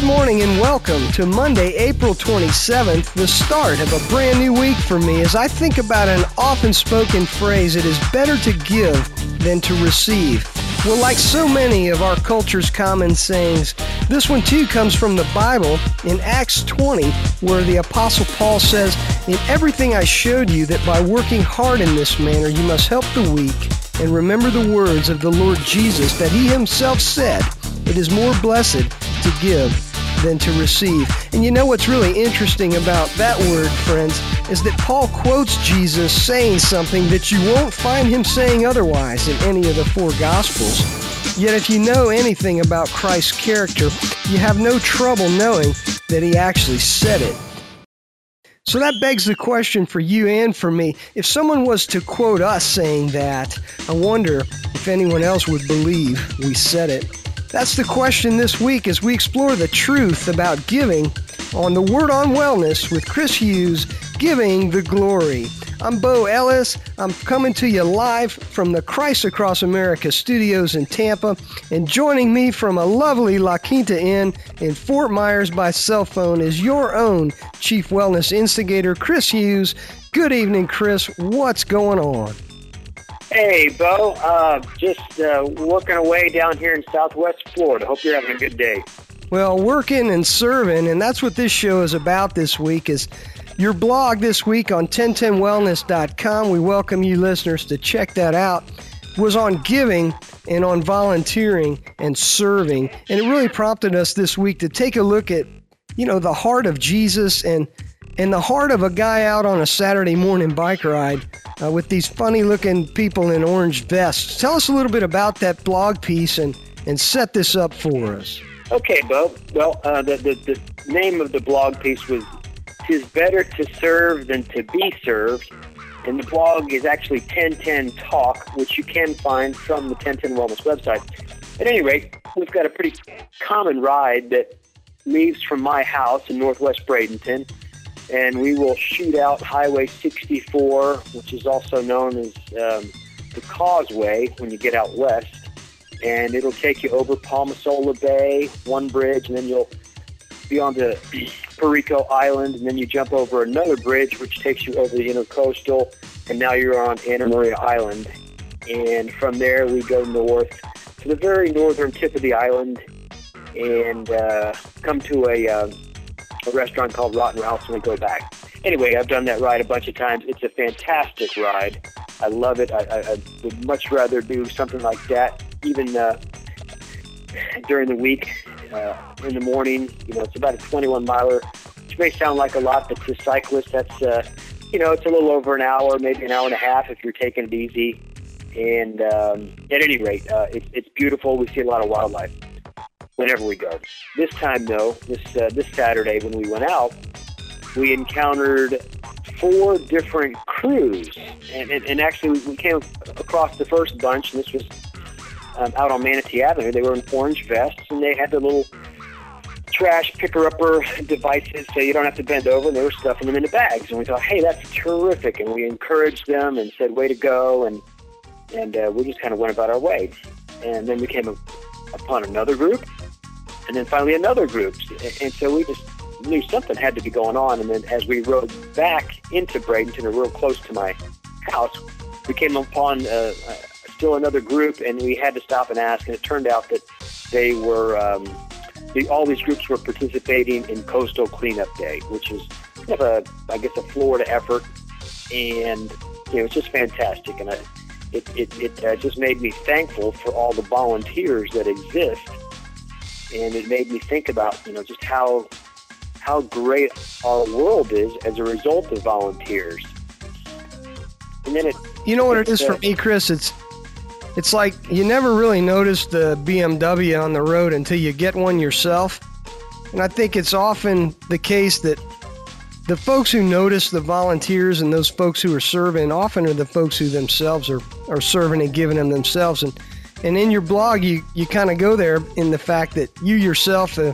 Good morning and welcome to Monday, April 27th, the start of a brand new week for me as I think about an often spoken phrase it is better to give than to receive. Well, like so many of our culture's common sayings, this one too comes from the Bible in Acts 20, where the Apostle Paul says, In everything I showed you that by working hard in this manner you must help the weak, and remember the words of the Lord Jesus that he himself said, It is more blessed to give than to receive. And you know what's really interesting about that word, friends, is that Paul quotes Jesus saying something that you won't find him saying otherwise in any of the four Gospels. Yet, if you know anything about Christ's character, you have no trouble knowing that he actually said it. So that begs the question for you and for me. If someone was to quote us saying that, I wonder if anyone else would believe we said it. That's the question this week as we explore the truth about giving on the Word on Wellness with Chris Hughes, Giving the Glory. I'm Bo Ellis. I'm coming to you live from the Christ Across America studios in Tampa. And joining me from a lovely La Quinta Inn in Fort Myers by cell phone is your own Chief Wellness Instigator, Chris Hughes. Good evening, Chris. What's going on? Hey, Bo. Uh, just uh, working away down here in Southwest Florida. Hope you're having a good day. Well, working and serving, and that's what this show is about this week. Is your blog this week on 1010wellness.com. We welcome you listeners to check that out. Was on giving and on volunteering and serving, and it really prompted us this week to take a look at, you know, the heart of Jesus and in the heart of a guy out on a Saturday morning bike ride uh, with these funny looking people in orange vests. Tell us a little bit about that blog piece and, and set this up for us. Okay, Bo. Well, uh, the, the, the name of the blog piece was Tis Better to Serve Than to Be Served. And the blog is actually 1010 Talk, which you can find from the 1010 Wellness website. At any rate, we've got a pretty common ride that leaves from my house in northwest Bradenton and we will shoot out Highway 64, which is also known as um, the Causeway when you get out west. And it'll take you over Palma Sola Bay, one bridge, and then you'll be on to Perico Island, and then you jump over another bridge, which takes you over the intercoastal, and now you're on Anna Maria Island. And from there, we go north to the very northern tip of the island and uh, come to a uh, a restaurant called Rotten Ralph's and we go back. Anyway, I've done that ride a bunch of times. It's a fantastic ride. I love it. I, I, I would much rather do something like that, even uh, during the week, uh, in the morning. You know, it's about a 21 miler, which may sound like a lot, but to cyclists, that's uh, you know, it's a little over an hour, maybe an hour and a half if you're taking it easy. And um, at any rate, uh, it's, it's beautiful. We see a lot of wildlife whenever we go. This time, though, this uh, this Saturday when we went out, we encountered four different crews, and, and, and actually we came across the first bunch, and this was um, out on Manatee Avenue. They were in orange vests, and they had the little trash picker-upper devices, so you don't have to bend over. And they were stuffing them into bags, and we thought, hey, that's terrific, and we encouraged them and said, way to go, and and uh, we just kind of went about our way. And then we came upon another group and then finally another group. And so we just knew something had to be going on. And then as we rode back into Bradenton, or real close to my house, we came upon uh, uh, still another group, and we had to stop and ask. And it turned out that they were um, the, all these groups were participating in Coastal Cleanup Day, which is kind of a I guess a Florida effort, and you know it's just fantastic. And I, it it, it uh, just made me thankful for all the volunteers that exist and it made me think about you know just how how great our world is as a result of volunteers. And then it you know what it is uh, for me, Chris. It's it's like you never really notice the BMW on the road until you get one yourself. And I think it's often the case that the folks who notice the volunteers and those folks who are serving often are the folks who themselves are, are serving and giving them themselves. And and in your blog, you, you kind of go there in the fact that you yourself uh,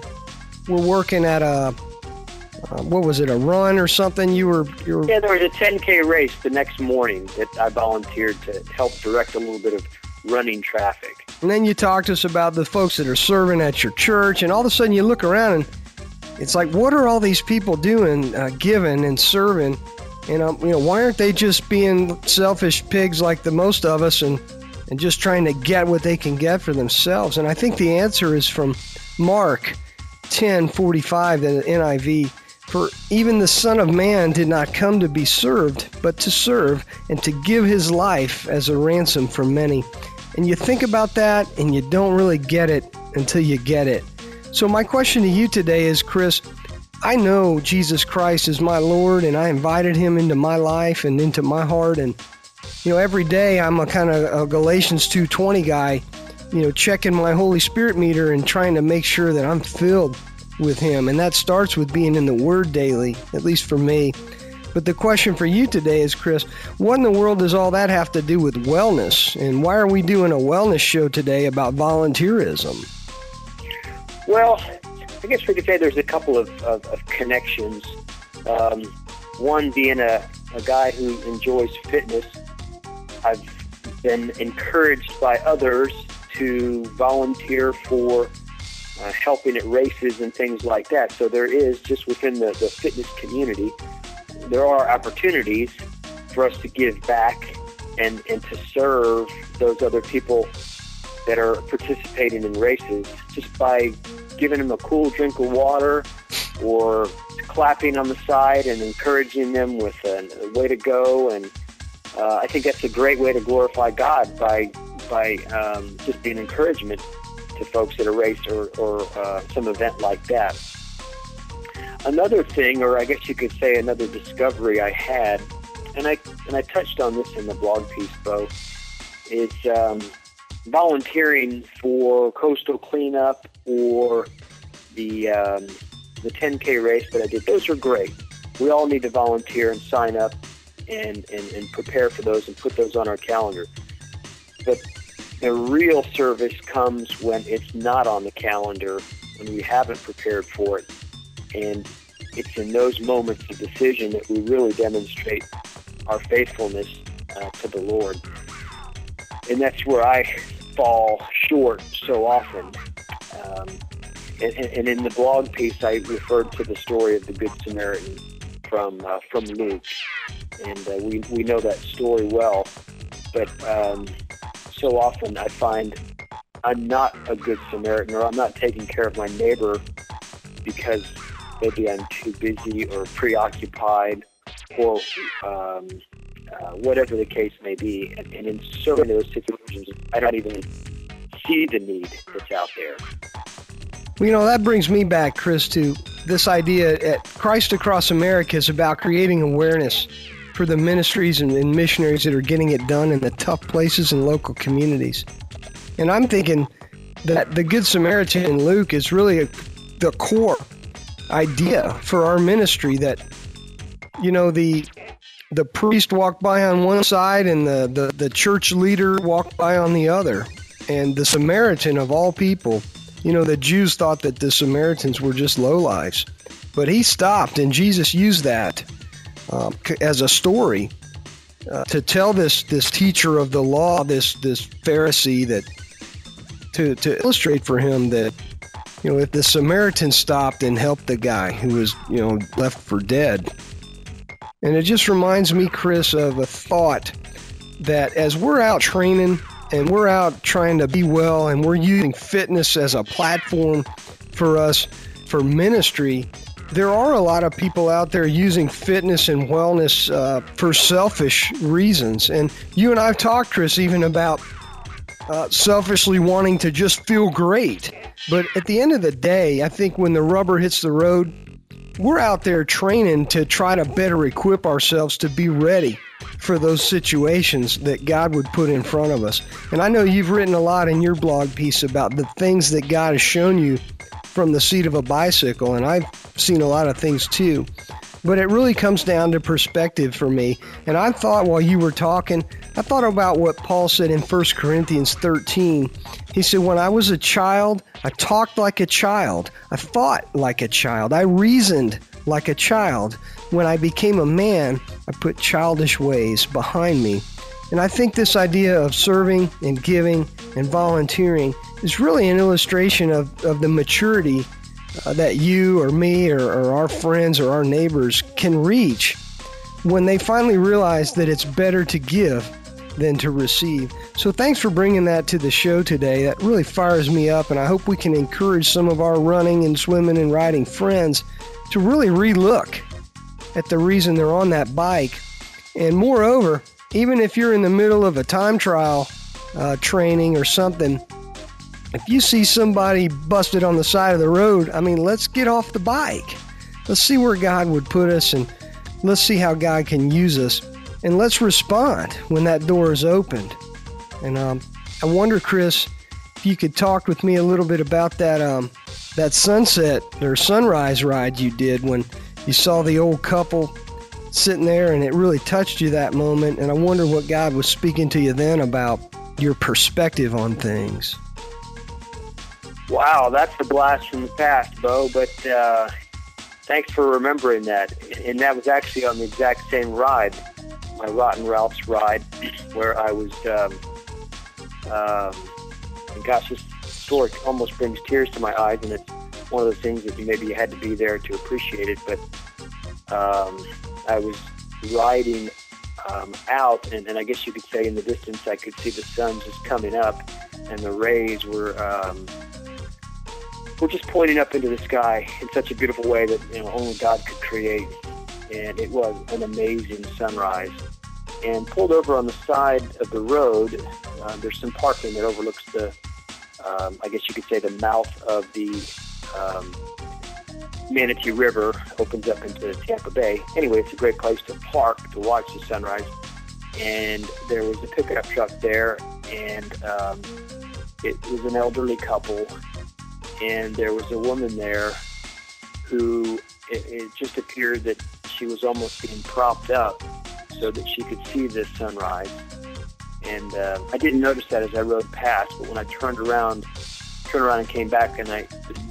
were working at a, uh, what was it, a run or something? You were, you were. Yeah, there was a 10K race the next morning that I volunteered to help direct a little bit of running traffic. And then you talk to us about the folks that are serving at your church, and all of a sudden you look around and it's like, what are all these people doing, uh, giving and serving? And um, you know, why aren't they just being selfish pigs like the most of us and and just trying to get what they can get for themselves? And I think the answer is from Mark 10:45, the NIV. For even the Son of Man did not come to be served, but to serve and to give his life as a ransom for many. And you think about that and you don't really get it until you get it. So, my question to you today is Chris, I know Jesus Christ is my Lord and I invited him into my life and into my heart. And, you know, every day I'm a kind of a Galatians 2.20 guy, you know, checking my Holy Spirit meter and trying to make sure that I'm filled with him. And that starts with being in the Word daily, at least for me. But the question for you today is, Chris, what in the world does all that have to do with wellness? And why are we doing a wellness show today about volunteerism? Well, I guess we could say there's a couple of, of, of connections. Um, one being a, a guy who enjoys fitness. I've been encouraged by others to volunteer for uh, helping at races and things like that. So there is just within the, the fitness community, there are opportunities for us to give back and, and to serve those other people that are participating in races just by giving them a cool drink of water or clapping on the side and encouraging them with a, a way to go. And uh, I think that's a great way to glorify God by by um, just being encouragement to folks at a race or, or uh, some event like that. Another thing, or I guess you could say another discovery I had, and I and I touched on this in the blog piece, Bo, is um, volunteering for coastal cleanup or the um, the 10K race that I did. Those are great. We all need to volunteer and sign up and, and, and prepare for those and put those on our calendar. But the real service comes when it's not on the calendar, when we haven't prepared for it. And it's in those moments of decision that we really demonstrate our faithfulness uh, to the Lord. And that's where I fall short so often. Um, and, and, in the blog piece, I referred to the story of the Good Samaritan from uh, from Luke, and uh, we we know that story well. But um, so often I find I'm not a good Samaritan, or I'm not taking care of my neighbor because maybe I'm too busy or preoccupied, or um, uh, whatever the case may be. And, and in so many of those situations, I don't even see the need that's out there. Well, you know, that brings me back, Chris, to this idea at Christ Across America is about creating awareness for the ministries and, and missionaries that are getting it done in the tough places and local communities. And I'm thinking that the Good Samaritan in Luke is really a, the core idea for our ministry that, you know, the the priest walked by on one side and the, the, the church leader walked by on the other. And the Samaritan of all people, you know, the Jews thought that the Samaritans were just lowlifes. But he stopped, and Jesus used that um, as a story uh, to tell this this teacher of the law, this this Pharisee, that to to illustrate for him that you know if the Samaritan stopped and helped the guy who was you know left for dead, and it just reminds me, Chris, of a thought that as we're out training and we're out trying to be well and we're using fitness as a platform for us for ministry, there are a lot of people out there using fitness and wellness uh, for selfish reasons. And you and I've talked, Chris, even about uh, selfishly wanting to just feel great. But at the end of the day, I think when the rubber hits the road, we're out there training to try to better equip ourselves to be ready for those situations that God would put in front of us. And I know you've written a lot in your blog piece about the things that God has shown you from the seat of a bicycle, and I've seen a lot of things too. But it really comes down to perspective for me. And I thought while you were talking, I thought about what Paul said in 1 Corinthians 13. He said, When I was a child, I talked like a child. I thought like a child. I reasoned like a child. When I became a man, I put childish ways behind me. And I think this idea of serving and giving and volunteering is really an illustration of, of the maturity uh, that you or me or, or our friends or our neighbors can reach when they finally realize that it's better to give than to receive. So thanks for bringing that to the show today. That really fires me up, and I hope we can encourage some of our running and swimming and riding friends to really relook at the reason they're on that bike. And moreover, even if you're in the middle of a time trial uh, training or something, if you see somebody busted on the side of the road, I mean, let's get off the bike. Let's see where God would put us and let's see how God can use us. And let's respond when that door is opened. And um, I wonder, Chris, if you could talk with me a little bit about that um, that sunset or sunrise ride you did when you saw the old couple sitting there and it really touched you that moment. And I wonder what God was speaking to you then about your perspective on things. Wow, that's a blast from the past, Bo. But uh, thanks for remembering that. And that was actually on the exact same ride, my Rotten Ralph's ride, where I was. Um, um, gosh, this story almost brings tears to my eyes, and it's one of those things that maybe you had to be there to appreciate it. But um, I was riding um, out, and, and I guess you could say in the distance I could see the sun just coming up, and the rays were um, we're just pointing up into the sky in such a beautiful way that you know only God could create. And it was an amazing sunrise. And pulled over on the side of the road, uh, there's some parking that overlooks the, um, I guess you could say, the mouth of the um, Manatee River, opens up into Tampa Bay. Anyway, it's a great place to park to watch the sunrise. And there was a pickup truck there, and um, it was an elderly couple and there was a woman there who it, it just appeared that she was almost being propped up so that she could see the sunrise. And uh, I didn't notice that as I rode past, but when I turned around, turned around and came back, and I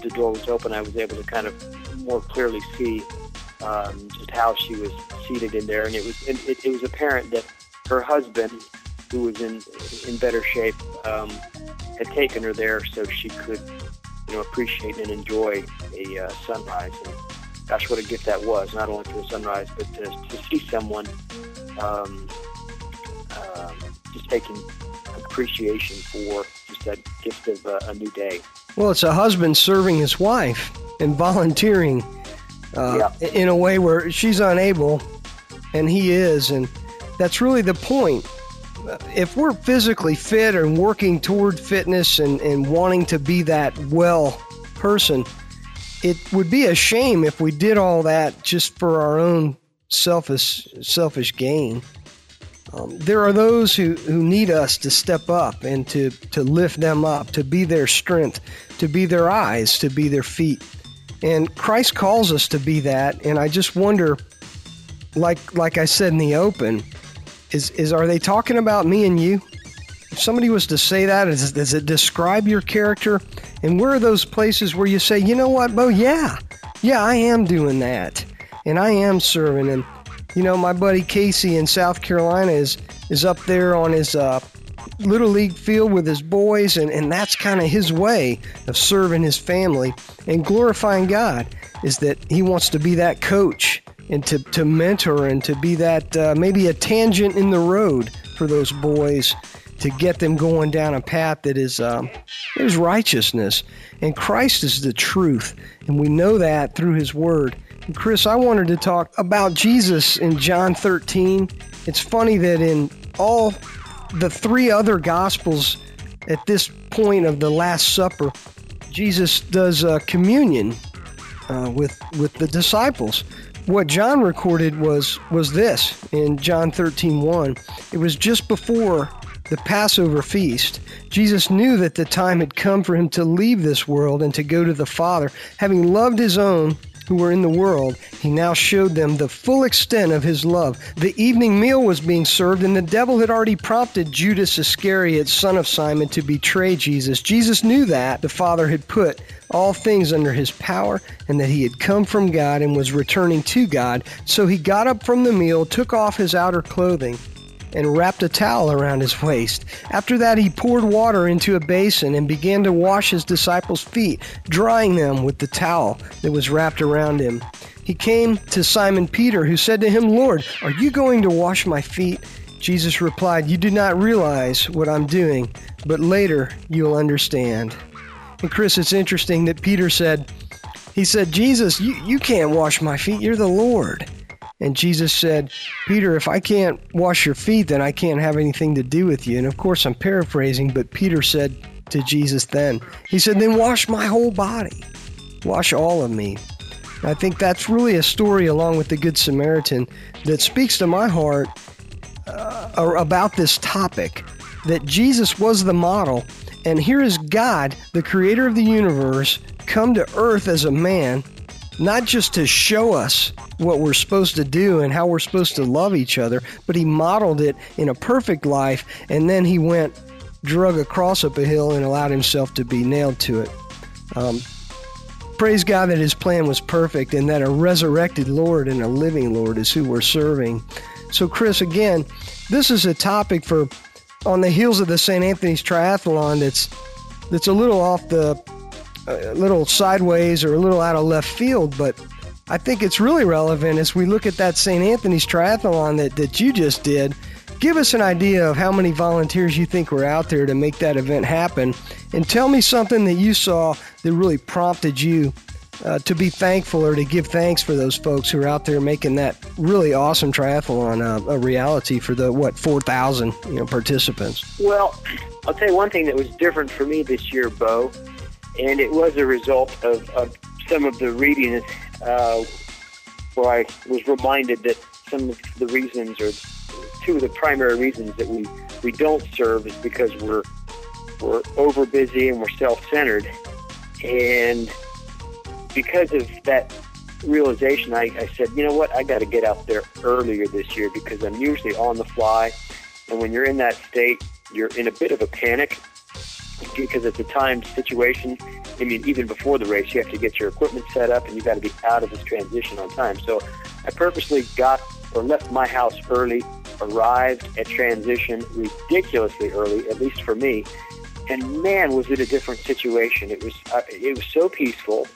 the door was open, I was able to kind of more clearly see um, just how she was seated in there, and it was it, it was apparent that her husband, who was in in better shape, um, had taken her there so she could you know, appreciate and enjoy a uh, sunrise. And gosh, what a gift that was, not only for the sunrise, but to, to see someone um, um, just taking appreciation for just that gift of uh, a new day. Well, it's a husband serving his wife and volunteering uh, yeah. in a way where she's unable and he is. And that's really the point if we're physically fit and working toward fitness and, and wanting to be that well person, it would be a shame if we did all that just for our own selfish selfish gain. Um, there are those who, who need us to step up and to, to lift them up, to be their strength, to be their eyes, to be their feet. And Christ calls us to be that. And I just wonder, like like I said in the open, is is are they talking about me and you? If somebody was to say that, is, does it describe your character? And where are those places where you say, you know what, Bo? Yeah, yeah, I am doing that, and I am serving. And you know, my buddy Casey in South Carolina is is up there on his uh, little league field with his boys, and, and that's kind of his way of serving his family and glorifying God. Is that he wants to be that coach and to, to mentor and to be that uh, maybe a tangent in the road for those boys to get them going down a path that is um, is righteousness and Christ is the truth and we know that through his word Chris I wanted to talk about Jesus in John 13 it's funny that in all the three other gospels at this point of the last supper Jesus does uh, communion uh, with with the disciples what John recorded was was this in John 13:1. It was just before the Passover feast. Jesus knew that the time had come for him to leave this world and to go to the Father. Having loved his own who were in the world, he now showed them the full extent of his love. The evening meal was being served, and the devil had already prompted Judas Iscariot, son of Simon, to betray Jesus. Jesus knew that the Father had put all things under his power and that he had come from God and was returning to God. So he got up from the meal, took off his outer clothing, and wrapped a towel around his waist. After that, he poured water into a basin and began to wash his disciples' feet, drying them with the towel that was wrapped around him. He came to Simon Peter, who said to him, Lord, are you going to wash my feet? Jesus replied, You do not realize what I'm doing, but later you'll understand. And Chris, it's interesting that Peter said, He said, Jesus, you, you can't wash my feet. You're the Lord. And Jesus said, Peter, if I can't wash your feet, then I can't have anything to do with you. And of course, I'm paraphrasing, but Peter said to Jesus then, He said, Then wash my whole body, wash all of me. I think that's really a story, along with the Good Samaritan, that speaks to my heart uh, about this topic that Jesus was the model. And here is God, the creator of the universe, come to earth as a man, not just to show us what we're supposed to do and how we're supposed to love each other, but he modeled it in a perfect life. And then he went, drug a cross up a hill, and allowed himself to be nailed to it. Um, praise God that his plan was perfect and that a resurrected Lord and a living Lord is who we're serving. So, Chris, again, this is a topic for on the heels of the St. Anthony's Triathlon that's that's a little off the a little sideways or a little out of left field, but I think it's really relevant as we look at that St. Anthony's Triathlon that, that you just did. Give us an idea of how many volunteers you think were out there to make that event happen and tell me something that you saw that really prompted you uh, to be thankful or to give thanks for those folks who are out there making that really awesome triathlon uh, a reality for the what 4,000 you know participants. Well, I'll tell you one thing that was different for me this year, Bo, and it was a result of, of some of the reading uh, where I was reminded that some of the reasons or two of the primary reasons that we we don't serve is because we're we're over busy and we're self-centered. And because of that realization, I, I said, you know what, I got to get out there earlier this year because I'm usually on the fly. And when you're in that state, you're in a bit of a panic because it's a timed situation. I mean, even before the race, you have to get your equipment set up and you've got to be out of this transition on time. So I purposely got or left my house early, arrived at transition ridiculously early, at least for me, and man, was it a different situation. It was uh, it was so peaceful.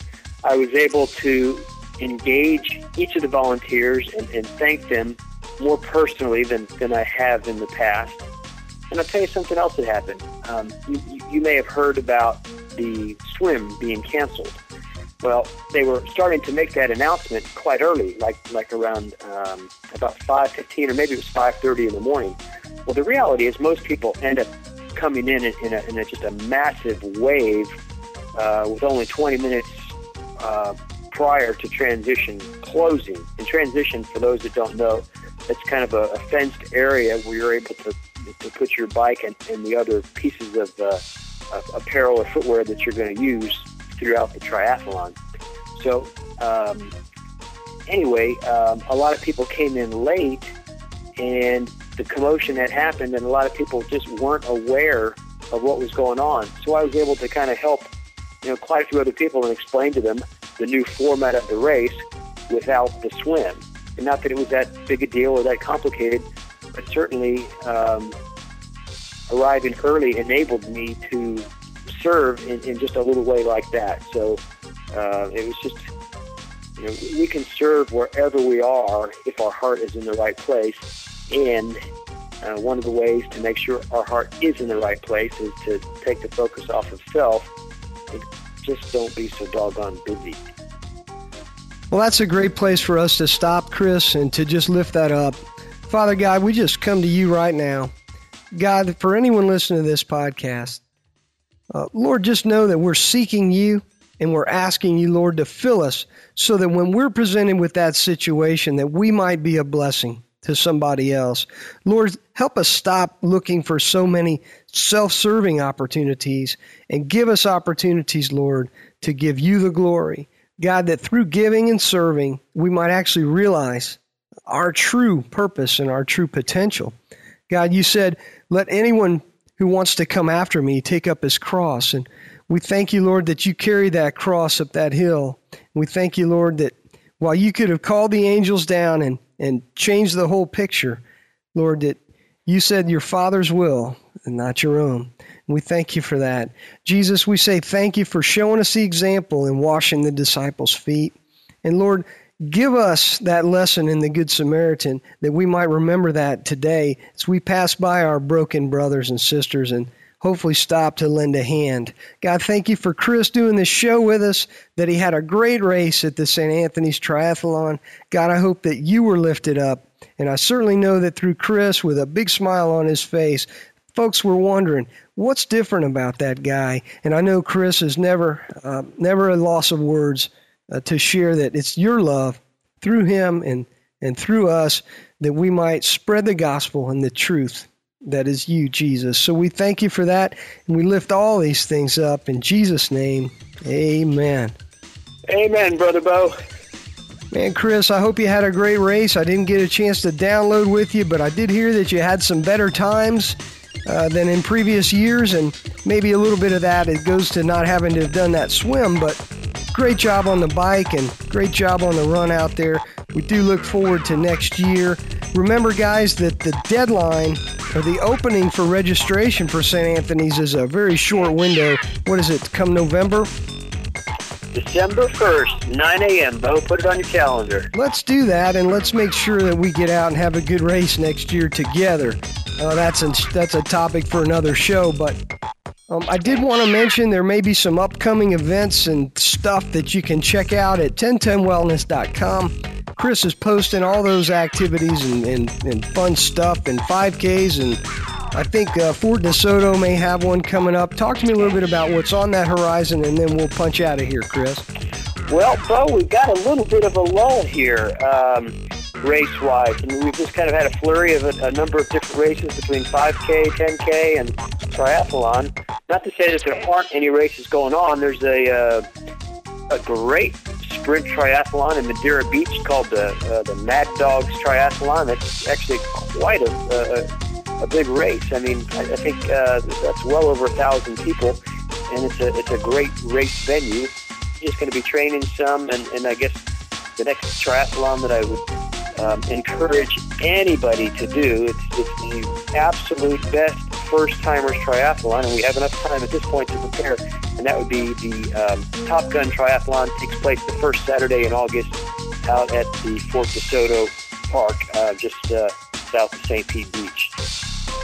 I was able to engage each of the volunteers and, and thank them more personally than, than I have in the past. And I'll tell you something else that happened. Um, you, you may have heard about the swim being canceled. Well, they were starting to make that announcement quite early, like like around um, about 5:15 or maybe it was 5:30 in the morning. Well, the reality is most people end up coming in in, in, a, in a, just a massive wave uh, with only 20 minutes uh, prior to transition closing. And transition, for those that don't know, it's kind of a, a fenced area where you're able to, to put your bike and, and the other pieces of, uh, apparel or footwear that you're going to use throughout the triathlon. So, um, anyway, um, a lot of people came in late and the commotion had happened, and a lot of people just weren't aware of what was going on. So I was able to kind of help, you know, quite a few other people and explain to them the new format of the race without the swim. And not that it was that big a deal or that complicated, but certainly um, arriving early enabled me to serve in, in just a little way like that. So uh, it was just, you know, we can serve wherever we are if our heart is in the right place and uh, one of the ways to make sure our heart is in the right place is to take the focus off of self and just don't be so doggone busy. Well, that's a great place for us to stop, Chris, and to just lift that up. Father God, we just come to you right now. God, for anyone listening to this podcast, uh, Lord, just know that we're seeking you and we're asking you, Lord, to fill us so that when we're presented with that situation, that we might be a blessing to somebody else. Lord, help us stop looking for so many self serving opportunities and give us opportunities, Lord, to give you the glory. God, that through giving and serving, we might actually realize our true purpose and our true potential. God, you said, let anyone who wants to come after me take up his cross. And we thank you, Lord, that you carry that cross up that hill. We thank you, Lord, that while you could have called the angels down and and change the whole picture, Lord, that You said your Father's will and not your own. And we thank you for that. Jesus, we say thank you for showing us the example and washing the disciples' feet. And Lord, give us that lesson in the Good Samaritan that we might remember that today as we pass by our broken brothers and sisters and hopefully stop to lend a hand. God, thank you for Chris doing this show with us, that he had a great race at the St. Anthony's Triathlon. God, I hope that you were lifted up. And I certainly know that through Chris, with a big smile on his face, folks were wondering what's different about that guy. And I know Chris is never, uh, never a loss of words uh, to share that it's your love through him and and through us that we might spread the gospel and the truth that is you, Jesus. So we thank you for that, and we lift all these things up in Jesus' name. Amen. Amen, Brother Bo. Man, Chris, I hope you had a great race. I didn't get a chance to download with you, but I did hear that you had some better times uh, than in previous years, and maybe a little bit of that it goes to not having to have done that swim. But great job on the bike and great job on the run out there. We do look forward to next year. Remember, guys, that the deadline or the opening for registration for St. Anthony's is a very short window. What is it, come November? December 1st, 9 a.m. Bo, put it on your calendar. Let's do that, and let's make sure that we get out and have a good race next year together. Uh, that's, a, that's a topic for another show, but um, I did want to mention there may be some upcoming events and stuff that you can check out at 1010wellness.com. Chris is posting all those activities and, and, and fun stuff and 5Ks and I think uh, Fort DeSoto may have one coming up. Talk to me a little bit about what's on that horizon, and then we'll punch out of here, Chris. Well, Bo, we've got a little bit of a lull here, um, race-wise. I mean, we've just kind of had a flurry of a, a number of different races between 5K, 10K, and triathlon. Not to say that there aren't any races going on. There's a uh, a great sprint triathlon in Madeira Beach called the uh, the Mad Dogs Triathlon. That's actually quite a, a, a big race. I mean, I, I think uh, that's well over a thousand people, and it's a it's a great race venue. Just going to be training some, and, and I guess the next triathlon that I would um, encourage anybody to do. It's, it's the absolute best first timers triathlon, and we have enough time at this point to prepare. And that would be the um, Top Gun Triathlon. takes place the first Saturday in August out at the Fort DeSoto Park, uh, just uh, south of St. Pete Beach.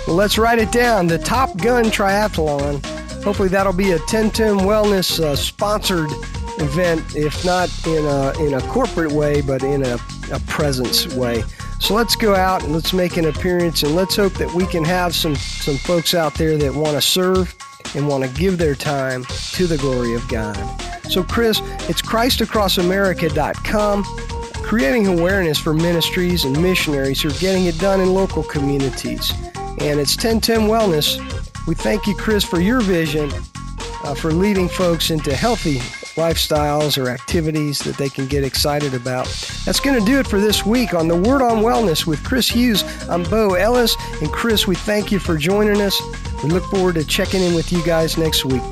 Well, let's write it down. The Top Gun Triathlon. Hopefully, that'll be a 1010 Wellness uh, sponsored event, if not in a in a corporate way, but in a, a presence way. So let's go out and let's make an appearance and let's hope that we can have some, some folks out there that want to serve and want to give their time to the glory of God. So, Chris, it's ChristAcrossAmerica.com, creating awareness for ministries and missionaries who are getting it done in local communities. And it's 1010 Wellness. We thank you, Chris, for your vision uh, for leading folks into healthy lifestyles or activities that they can get excited about. That's going to do it for this week on the Word on Wellness with Chris Hughes. I'm Bo Ellis. And Chris, we thank you for joining us. We look forward to checking in with you guys next week.